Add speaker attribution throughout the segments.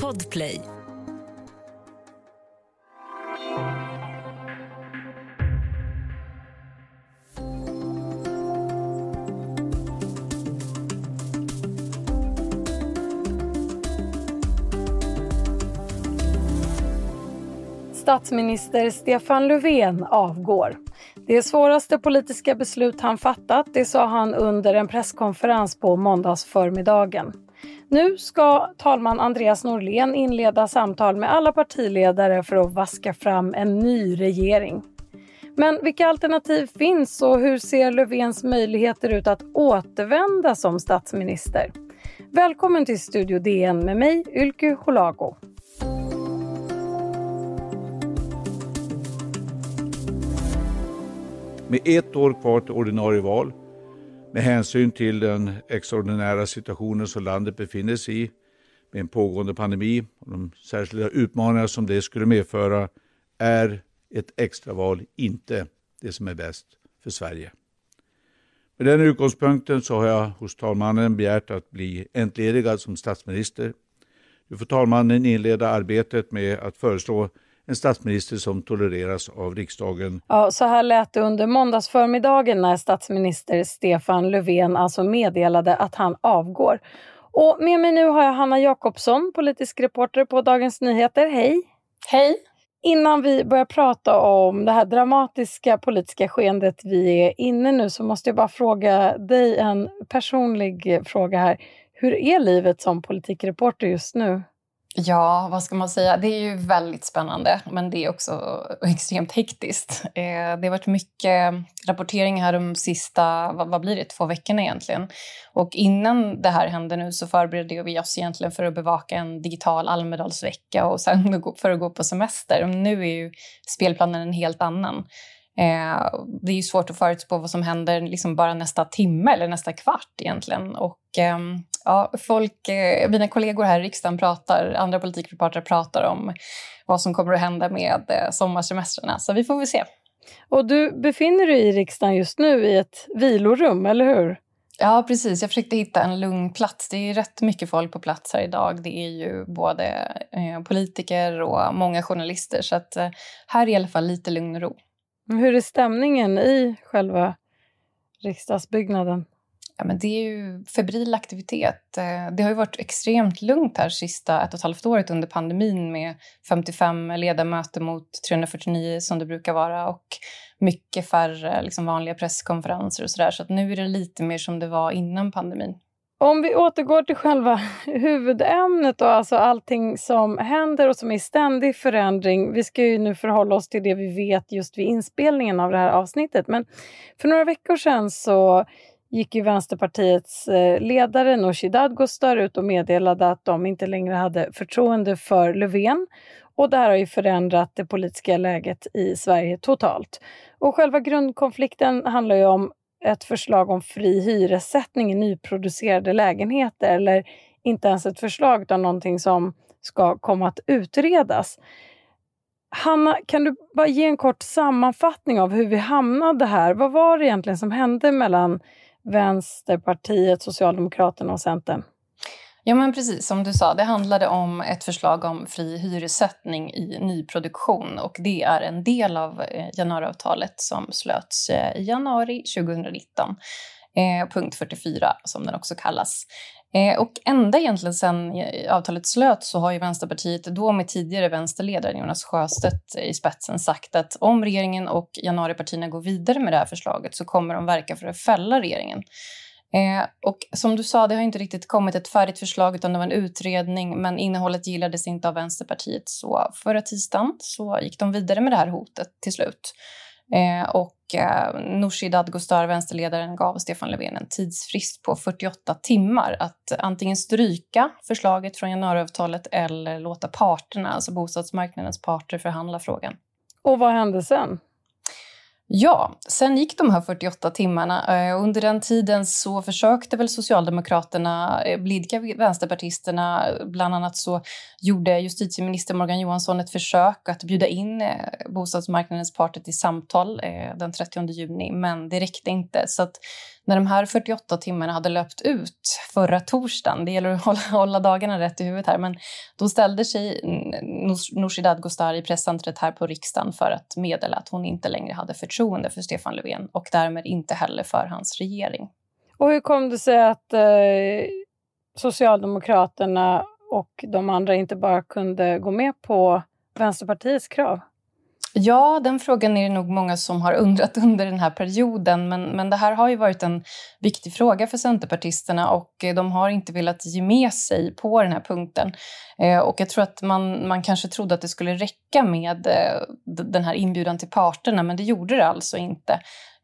Speaker 1: Podplay.
Speaker 2: Statsminister Stefan Löfven avgår. Det svåraste politiska beslut han fattat, det sa han under en presskonferens på måndagsförmiddagen. Nu ska talman Andreas Norlén inleda samtal med alla partiledare för att vaska fram en ny regering. Men vilka alternativ finns och hur ser Löfvens möjligheter ut att återvända som statsminister? Välkommen till Studio DN med mig, Ylke Holago.
Speaker 3: Med ett år kvar till ordinarie val, med hänsyn till den extraordinära situationen som landet befinner sig i, med en pågående pandemi och de särskilda utmaningar som det skulle medföra, är ett extraval inte det som är bäst för Sverige. Med den utgångspunkten så har jag hos talmannen begärt att bli entledigad som statsminister. Nu får talmannen inleda arbetet med att föreslå en statsminister som tolereras av riksdagen.
Speaker 2: Ja, så här lät det under måndagsförmiddagen när statsminister Stefan Löfven alltså meddelade att han avgår. Och med mig nu har jag Hanna Jakobsson, politisk reporter på Dagens Nyheter. Hej!
Speaker 4: Hej!
Speaker 2: Innan vi börjar prata om det här dramatiska politiska skeendet vi är inne nu så måste jag bara fråga dig en personlig fråga här. Hur är livet som politikreporter just nu?
Speaker 4: Ja, vad ska man säga? Det är ju väldigt spännande, men det är också extremt hektiskt. Eh, det har varit mycket rapportering här de sista, vad, blir det, två veckorna egentligen. Och innan det här hände nu så förberedde vi oss egentligen för att bevaka en digital Almedalsvecka och sen för att gå på semester. Och nu är ju spelplanen en helt annan. Eh, det är ju svårt att förutspå vad som händer liksom bara nästa timme eller nästa kvart egentligen. Och eh, ja, folk, eh, mina kollegor här i riksdagen pratar, andra politikreportrar pratar om vad som kommer att hända med eh, sommarsemestrarna. Så vi får väl se.
Speaker 2: Och du befinner dig i riksdagen just nu i ett vilorum, eller hur?
Speaker 4: Ja, precis. Jag försökte hitta en lugn plats. Det är rätt mycket folk på plats här idag. Det är ju både eh, politiker och många journalister. Så att, eh, här är i alla fall lite lugn och ro.
Speaker 2: Hur är stämningen i själva riksdagsbyggnaden?
Speaker 4: Ja, men det är ju febril aktivitet. Eh, det har ju varit extremt lugnt här sista ett och ett halvt året under pandemin med 55 ledamöter mot 349 som det brukar vara och mycket färre liksom vanliga presskonferenser och sådär. Så att nu är det lite mer som det var innan pandemin.
Speaker 2: Om vi återgår till själva huvudämnet och alltså allting som händer och som är i ständig förändring. Vi ska ju nu förhålla oss till det vi vet just vid inspelningen av det här avsnittet. Men för några veckor sedan så gick ju Vänsterpartiets eh, ledare Nooshi Dadgostar ut och meddelade att de inte längre hade förtroende för Löfven. Och det här har ju förändrat det politiska läget i Sverige totalt. Och själva grundkonflikten handlar ju om ett förslag om fri hyressättning i nyproducerade lägenheter eller inte ens ett förslag utan någonting som ska komma att utredas. Hanna, kan du bara ge en kort sammanfattning av hur vi hamnade här? Vad var det egentligen som hände mellan Vänsterpartiet, Socialdemokraterna och Centern?
Speaker 4: Ja, men precis som du sa, det handlade om ett förslag om fri hyressättning i nyproduktion och det är en del av eh, januariavtalet som slöts eh, i januari 2019. Eh, punkt 44 som den också kallas. Eh, och ända egentligen sen eh, avtalet slöts så har ju Vänsterpartiet, då med tidigare vänsterledaren Jonas Sjöstedt i spetsen, sagt att om regeringen och januaripartierna går vidare med det här förslaget så kommer de verka för att fälla regeringen. Eh, och som du sa, det har inte riktigt kommit ett färdigt förslag utan det var en utredning men innehållet gillades inte av Vänsterpartiet. Så förra tisdagen så gick de vidare med det här hotet till slut. Eh, och eh, Nooshi Dadgostar, vänsterledaren, gav Stefan Löfven en tidsfrist på 48 timmar att antingen stryka förslaget från januariavtalet eller låta parterna, alltså bostadsmarknadens parter, förhandla frågan.
Speaker 2: Och vad hände sen?
Speaker 4: Ja, sen gick de här 48 timmarna. Eh, under den tiden så försökte väl Socialdemokraterna eh, blidka vänsterpartisterna. Bland annat så gjorde justitieminister Morgan Johansson ett försök att bjuda in eh, bostadsmarknadens parter till samtal den 30 juni, men det räckte inte. Så när de här 48 timmarna hade löpt ut förra torsdagen, det gäller att hålla, hålla dagarna rätt i huvudet här, men då ställde sig Nooshi Dadgostar i presscentret här på riksdagen för att meddela att hon inte längre hade förtroende för Stefan Löfven och därmed inte heller för hans regering.
Speaker 2: Och hur kom det sig att eh, Socialdemokraterna och de andra inte bara kunde gå med på Vänsterpartiets krav?
Speaker 4: Ja, den frågan är det nog många som har undrat under den här perioden. Men, men det här har ju varit en viktig fråga för Centerpartisterna och eh, de har inte velat ge med sig på den här punkten. Eh, och jag tror att man, man kanske trodde att det skulle räcka med eh, den här inbjudan till parterna, men det gjorde det alltså inte.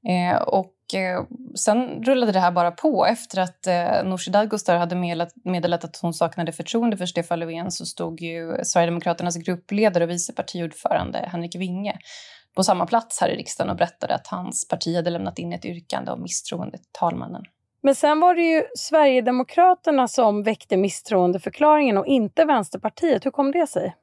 Speaker 4: Eh, och Eh, sen rullade det här bara på. Efter att eh, Nooshi Dadgostar hade meddelat, meddelat att hon saknade förtroende för Stefan Löfven så stod ju Sverigedemokraternas gruppledare och vice partiordförande Henrik Winge på samma plats här i riksdagen och berättade att hans parti hade lämnat in ett yrkande om misstroende till talmannen.
Speaker 2: Men sen var det ju Sverigedemokraterna som väckte misstroendeförklaringen och inte Vänsterpartiet. Hur kom det sig?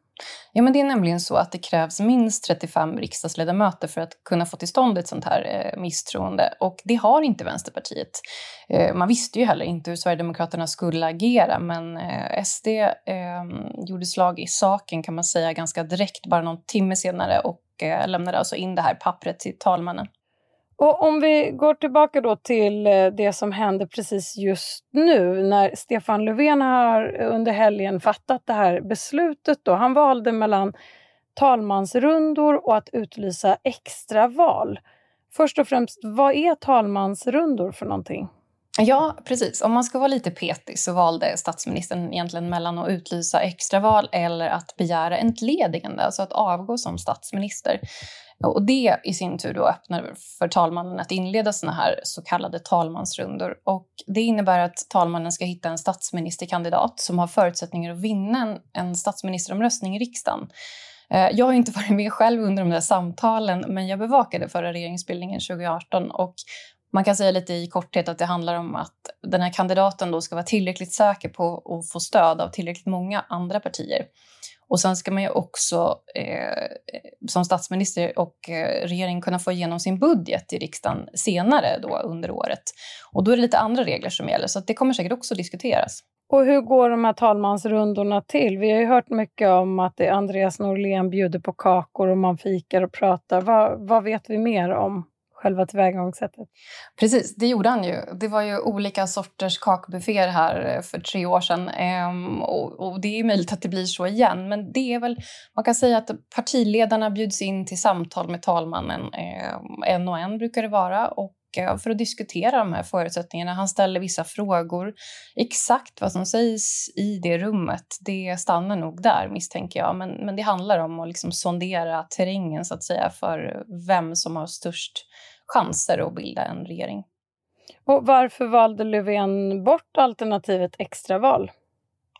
Speaker 4: Ja, men det är nämligen så att det krävs minst 35 riksdagsledamöter för att kunna få till stånd ett sånt här eh, misstroende. Och det har inte Vänsterpartiet. Eh, man visste ju heller inte hur Sverigedemokraterna skulle agera, men eh, SD ehm, gjorde slag i saken kan man säga ganska direkt, bara någon timme senare och eh, lämnade alltså in det här pappret till talmannen.
Speaker 2: Och om vi går tillbaka då till eh, det som händer precis just nu när Stefan Löfven har under helgen fattat det här beslutet. Då. Han valde mellan talmansrundor och att utlysa extraval. Först och främst, vad är talmansrundor för någonting?
Speaker 4: Ja, precis. Om man ska vara lite petig så valde statsministern egentligen mellan att utlysa extraval eller att begära entledigande, alltså att avgå som statsminister. Och det i sin tur då öppnar för talmannen att inleda såna här så kallade talmansrundor. Och det innebär att talmannen ska hitta en statsministerkandidat som har förutsättningar att vinna en, en statsministeromröstning i riksdagen. Eh, jag har inte varit med själv under de där samtalen, men jag bevakade förra regeringsbildningen 2018 och man kan säga lite i korthet att det handlar om att den här kandidaten då ska vara tillräckligt säker på att få stöd av tillräckligt många andra partier. Och sen ska man ju också eh, som statsminister och eh, regering kunna få igenom sin budget i riksdagen senare då under året. Och då är det lite andra regler som gäller, så det kommer säkert också diskuteras.
Speaker 2: Och hur går de här talmansrundorna till? Vi har ju hört mycket om att Andreas Norlén bjuder på kakor och man fikar och pratar. Vad, vad vet vi mer om själva tillvägagångssättet.
Speaker 4: Precis, det gjorde han ju. Det var ju olika sorters kakbufféer här eh, för tre år sedan. Ehm, och, och, det är möjligt att det blir så igen. Men det är väl, man kan säga att partiledarna bjuds in till samtal med talmannen. Ehm, en och en brukar det vara. Och eh, för att diskutera de här förutsättningarna. Han ställer vissa frågor. Exakt vad som sägs i det rummet, det stannar nog där misstänker jag. Men, men det handlar om att liksom sondera terrängen så att säga för vem som har störst chanser att bilda en regering.
Speaker 2: Och varför valde Löfven bort alternativet extraval?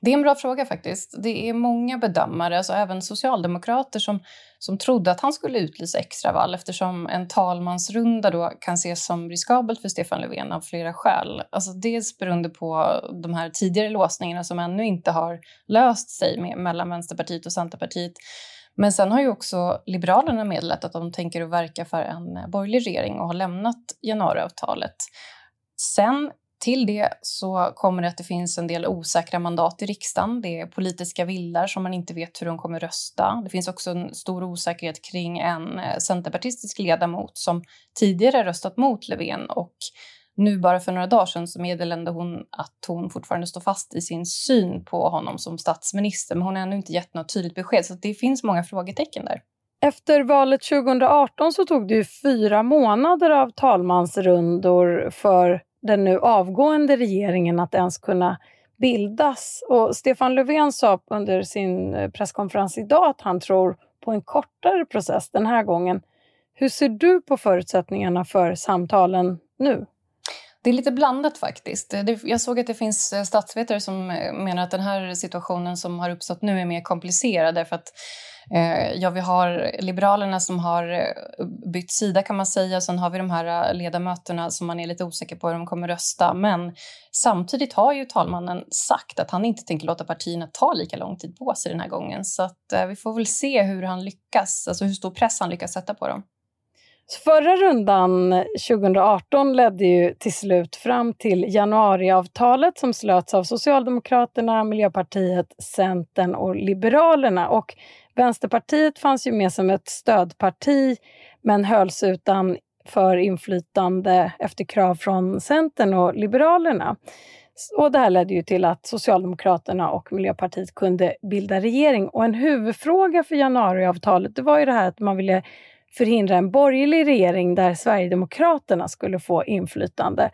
Speaker 4: Det är en bra fråga faktiskt. Det är många bedömare, alltså även socialdemokrater som, som trodde att han skulle utlysa extraval eftersom en talmansrunda då kan ses som riskabelt för Stefan Löfven av flera skäl. Alltså dels beroende på de här tidigare låsningarna som ännu inte har löst sig med, mellan Vänsterpartiet och Centerpartiet. Men sen har ju också Liberalerna meddelat att de tänker att verka för en borgerlig regering och har lämnat januariavtalet. Sen till det så kommer det att det finns en del osäkra mandat i riksdagen. Det är politiska vildar som man inte vet hur de kommer rösta. Det finns också en stor osäkerhet kring en eh, centerpartistisk ledamot som tidigare röstat mot Löfven och nu bara för några dagar sedan så meddelade hon att hon fortfarande står fast i sin syn på honom som statsminister, men hon har ännu inte gett något tydligt besked, så det finns många frågetecken där.
Speaker 2: Efter valet 2018 så tog det ju fyra månader av talmansrundor för den nu avgående regeringen att ens kunna bildas. Och Stefan Löfven sa under sin eh, presskonferens idag att han tror på en kortare process den här gången. Hur ser du på förutsättningarna för samtalen nu?
Speaker 4: Det är lite blandat faktiskt. Jag såg att det finns eh, statsvetare som eh, menar att den här situationen som har uppstått nu är mer komplicerad därför att eh, ja, vi har Liberalerna som har bytt sida kan man säga. Sen har vi de här ledamöterna som man är lite osäker på hur de kommer rösta. Men samtidigt har ju talmannen sagt att han inte tänker låta partierna ta lika lång tid på sig den här gången. Så att, vi får väl se hur han lyckas, alltså hur stor press han lyckas sätta på dem.
Speaker 2: Förra rundan 2018 ledde ju till slut fram till januariavtalet som slöts av Socialdemokraterna, Miljöpartiet, Centern och Liberalerna. Och Vänsterpartiet fanns ju med som ett stödparti men hölls utan för inflytande efter krav från Centern och Liberalerna. Och det här ledde ju till att Socialdemokraterna och Miljöpartiet kunde bilda regering. Och en huvudfråga för januariavtalet det var ju det här att man ville förhindra en borgerlig regering där Sverigedemokraterna skulle få inflytande.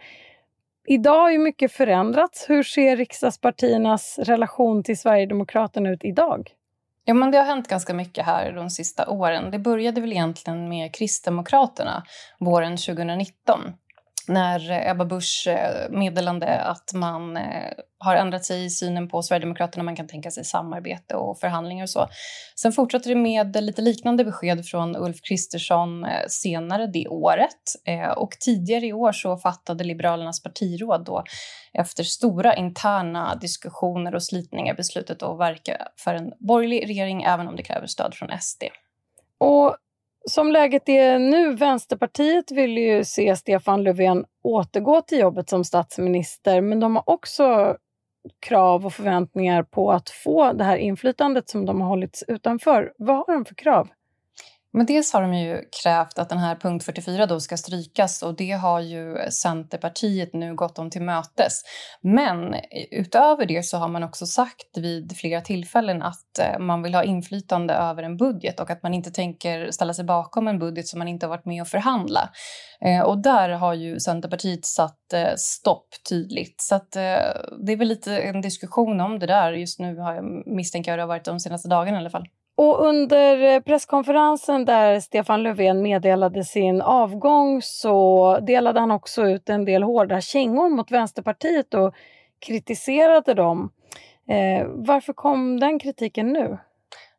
Speaker 2: Idag har ju mycket förändrats. Hur ser riksdagspartiernas relation till Sverigedemokraterna ut idag?
Speaker 4: Ja, men det har hänt ganska mycket här de sista åren. Det började väl egentligen med Kristdemokraterna våren 2019 när Ebba Busch eh, meddelade att man eh, har ändrat sig i synen på Sverigedemokraterna. Man kan tänka sig samarbete och förhandlingar och så. Sen fortsatte det med lite liknande besked från Ulf Kristersson eh, senare det året. Eh, och tidigare i år så fattade Liberalernas partiråd då efter stora interna diskussioner och slitningar beslutet att verka för en borgerlig regering även om det kräver stöd från SD.
Speaker 2: Och som läget är nu, Vänsterpartiet vill ju se Stefan Löfven återgå till jobbet som statsminister, men de har också krav och förväntningar på att få det här inflytandet som de har hållits utanför. Vad har de för krav?
Speaker 4: Men dels har de ju krävt att den här punkt 44 då ska strykas och det har ju Centerpartiet nu gått dem till mötes. Men utöver det så har man också sagt vid flera tillfällen att eh, man vill ha inflytande över en budget och att man inte tänker ställa sig bakom en budget som man inte har varit med och förhandla. Eh, och där har ju Centerpartiet satt eh, stopp tydligt. Så att, det är väl lite en diskussion om det där just nu har jag misstänker jag det har varit de senaste dagarna i alla fall.
Speaker 2: Och under eh, presskonferensen där Stefan Löfven meddelade sin avgång så delade han också ut en del hårda kängor mot Vänsterpartiet och kritiserade dem. Eh, varför kom den kritiken nu?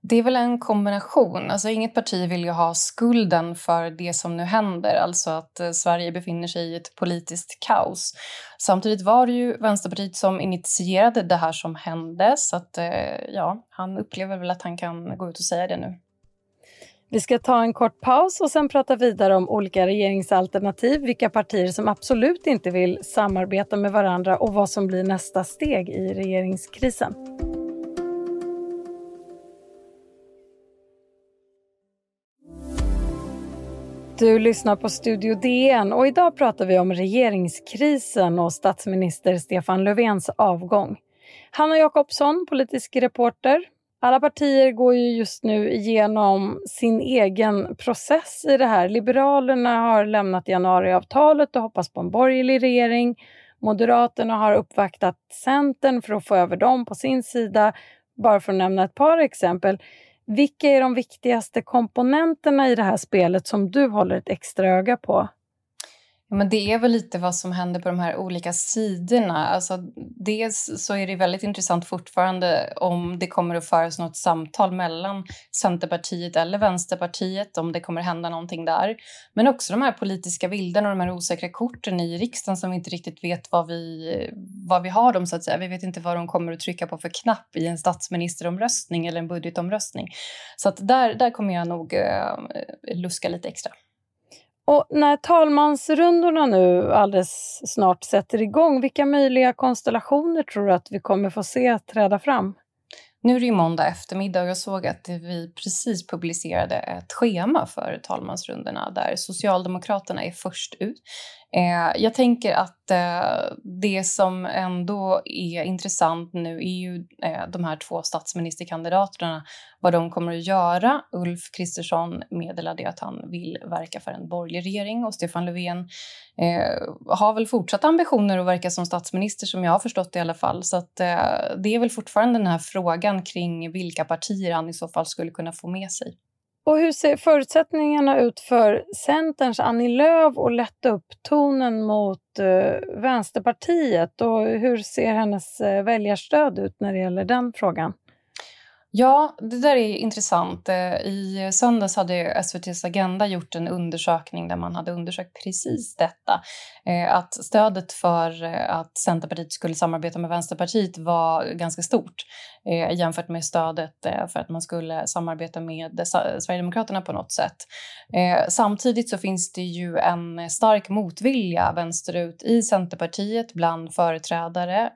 Speaker 4: Det är väl en kombination. Alltså, inget parti vill ju ha skulden för det som nu händer, alltså att eh, Sverige befinner sig i ett politiskt kaos. Samtidigt var det ju Vänsterpartiet som initierade det här som hände, så att, eh, ja, han upplever väl att han kan gå ut och säga det nu.
Speaker 2: Vi ska ta en kort paus och sen prata vidare om olika regeringsalternativ, vilka partier som absolut inte vill samarbeta med varandra och vad som blir nästa steg i regeringskrisen. Du lyssnar på Studio DN och idag pratar vi om regeringskrisen och statsminister Stefan Löfvens avgång. Hanna Jakobsson, politisk reporter. Alla partier går ju just nu igenom sin egen process i det här. Liberalerna har lämnat januariavtalet och hoppas på en borgerlig regering. Moderaterna har uppvaktat Centern för att få över dem på sin sida, bara för att nämna ett par exempel. Vilka är de viktigaste komponenterna i det här spelet som du håller ett extra öga på?
Speaker 4: Men det är väl lite vad som händer på de här olika sidorna. Alltså, dels så är det väldigt intressant fortfarande om det kommer att föras något samtal mellan Centerpartiet eller Vänsterpartiet, om det kommer hända någonting där. Men också de här politiska bilderna och de här osäkra korten i riksdagen som vi inte riktigt vet vad vi, vad vi har dem så att säga. Vi vet inte vad de kommer att trycka på för knapp i en statsministeromröstning eller en budgetomröstning. Så att där, där kommer jag nog eh, luska lite extra.
Speaker 2: Och när talmansrundorna nu alldeles snart sätter igång, vilka möjliga konstellationer tror du att vi kommer få se träda fram?
Speaker 4: Nu är det ju måndag eftermiddag och jag såg att vi precis publicerade ett schema för talmansrundorna där Socialdemokraterna är först ut. Eh, jag tänker att eh, det som ändå är intressant nu är ju eh, de här två statsministerkandidaterna, vad de kommer att göra. Ulf Kristersson meddelade att han vill verka för en borgerlig regering och Stefan Löfven eh, har väl fortsatt ambitioner att verka som statsminister som jag har förstått det i alla fall. Så att, eh, det är väl fortfarande den här frågan kring vilka partier han i så fall skulle kunna få med sig.
Speaker 2: Och hur ser förutsättningarna ut för Centerns Annie Lööf att lätta upp tonen mot eh, Vänsterpartiet och hur ser hennes eh, väljarstöd ut när det gäller den frågan?
Speaker 4: Ja, det där är intressant. Eh, I söndags hade SVTs Agenda gjort en undersökning där man hade undersökt precis detta. Eh, att stödet för eh, att Centerpartiet skulle samarbeta med Vänsterpartiet var ganska stort jämfört med stödet för att man skulle samarbeta med Sverigedemokraterna på något sätt. Samtidigt så finns det ju en stark motvilja vänsterut i Centerpartiet bland företrädare.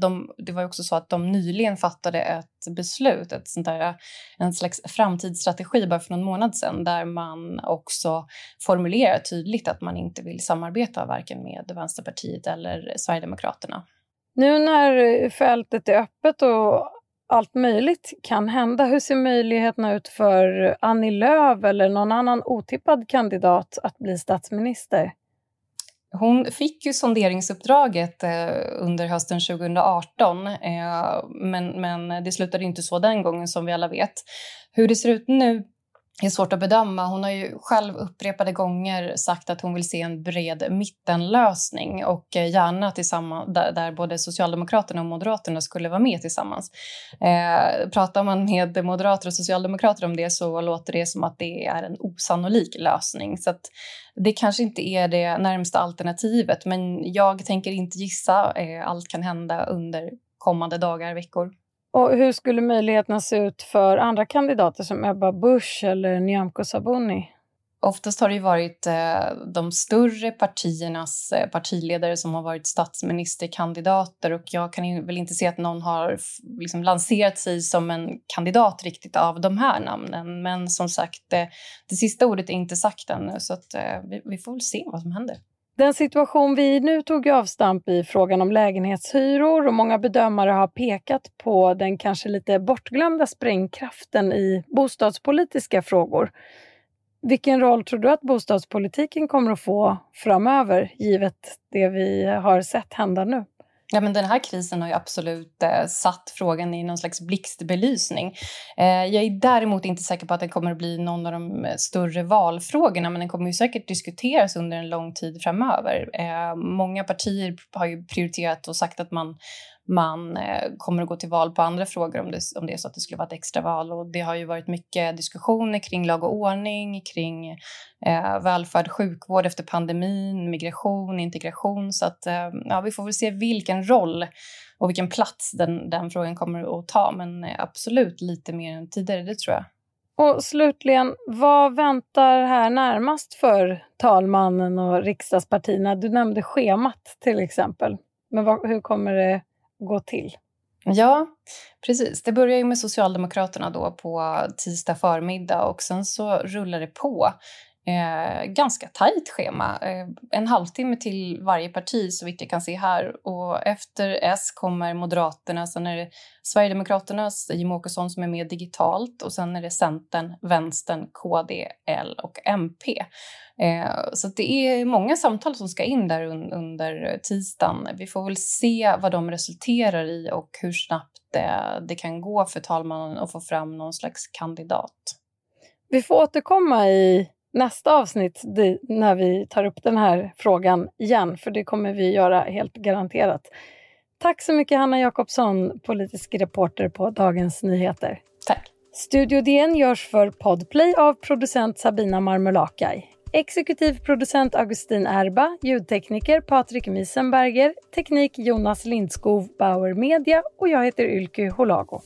Speaker 4: De, det var också så att de nyligen fattade ett beslut, ett sånt där, en slags framtidsstrategi bara för någon månad sedan där man också formulerar tydligt att man inte vill samarbeta varken med Vänsterpartiet eller Sverigedemokraterna.
Speaker 2: Nu när fältet är öppet och allt möjligt kan hända, hur ser möjligheterna ut för Annie Lööf eller någon annan otippad kandidat att bli statsminister?
Speaker 4: Hon fick ju sonderingsuppdraget eh, under hösten 2018 eh, men, men det slutade inte så den gången som vi alla vet. Hur det ser ut nu är svårt att bedöma. Hon har ju själv upprepade gånger sagt att hon vill se en bred mittenlösning och eh, gärna tillsammans, där, där både Socialdemokraterna och Moderaterna skulle vara med tillsammans. Eh, pratar man med moderater och socialdemokrater om det så låter det som att det är en osannolik lösning. Så det kanske inte är det närmsta alternativet men jag tänker inte gissa. Eh, allt kan hända under kommande dagar, veckor.
Speaker 2: Och hur skulle möjligheterna se ut för andra kandidater som Ebba Busch eller Nyamko Sabuni?
Speaker 4: Oftast har det varit eh, de större partiernas eh, partiledare som har varit statsministerkandidater och jag kan väl inte se att någon har liksom lanserat sig som en kandidat riktigt av de här namnen. Men som sagt, eh, det sista ordet är inte sagt ännu så att, vi, vi får väl se vad som händer.
Speaker 2: Den situation vi nu tog avstamp i frågan om lägenhetshyror och många bedömare har pekat på den kanske lite bortglömda sprängkraften i bostadspolitiska frågor. Vilken roll tror du att bostadspolitiken kommer att få framöver givet det vi har sett hända nu?
Speaker 4: Ja, men den här krisen har ju absolut eh, satt frågan i någon slags blixtbelysning. Eh, jag är däremot inte säker på att det kommer att bli någon av de eh, större valfrågorna men den kommer ju säkert diskuteras under en lång tid framöver. Eh, många partier har ju prioriterat och sagt att man man eh, kommer att gå till val på andra frågor om det, om det är så att det skulle vara ett extraval. Och det har ju varit mycket diskussioner kring lag och ordning, kring eh, välfärd, sjukvård efter pandemin, migration, integration. Så att, eh, ja, vi får väl se vilken roll och vilken plats den, den frågan kommer att ta. Men eh, absolut lite mer än tidigare, det tror jag.
Speaker 2: Och slutligen, vad väntar här närmast för talmannen och riksdagspartierna? Du nämnde schemat till exempel. Men vad, hur kommer det gå till?
Speaker 4: Ja, precis. Det börjar ju med Socialdemokraterna då på tisdag förmiddag och sen så rullar det på. Eh, ganska tajt schema. Eh, en halvtimme till varje parti så vitt jag kan se här. Och efter S kommer Moderaterna, sen är det Sverigedemokraternas Jimmie Åkesson som är med digitalt och sen är det Centern, Vänstern, KD, L och MP. Eh, så det är många samtal som ska in där un under tisdagen. Vi får väl se vad de resulterar i och hur snabbt det, det kan gå för talmannen att få fram någon slags kandidat.
Speaker 2: Vi får återkomma i nästa avsnitt när vi tar upp den här frågan igen, för det kommer vi göra helt garanterat. Tack så mycket Hanna Jakobsson, politisk reporter på Dagens Nyheter.
Speaker 4: Tack.
Speaker 2: Studio DN görs för Podplay av producent Sabina Marmulakai. Exekutiv producent Augustin Erba, ljudtekniker Patrik Miesenberger, teknik Jonas Lindskov, Bauer Media och jag heter Ylke Holago.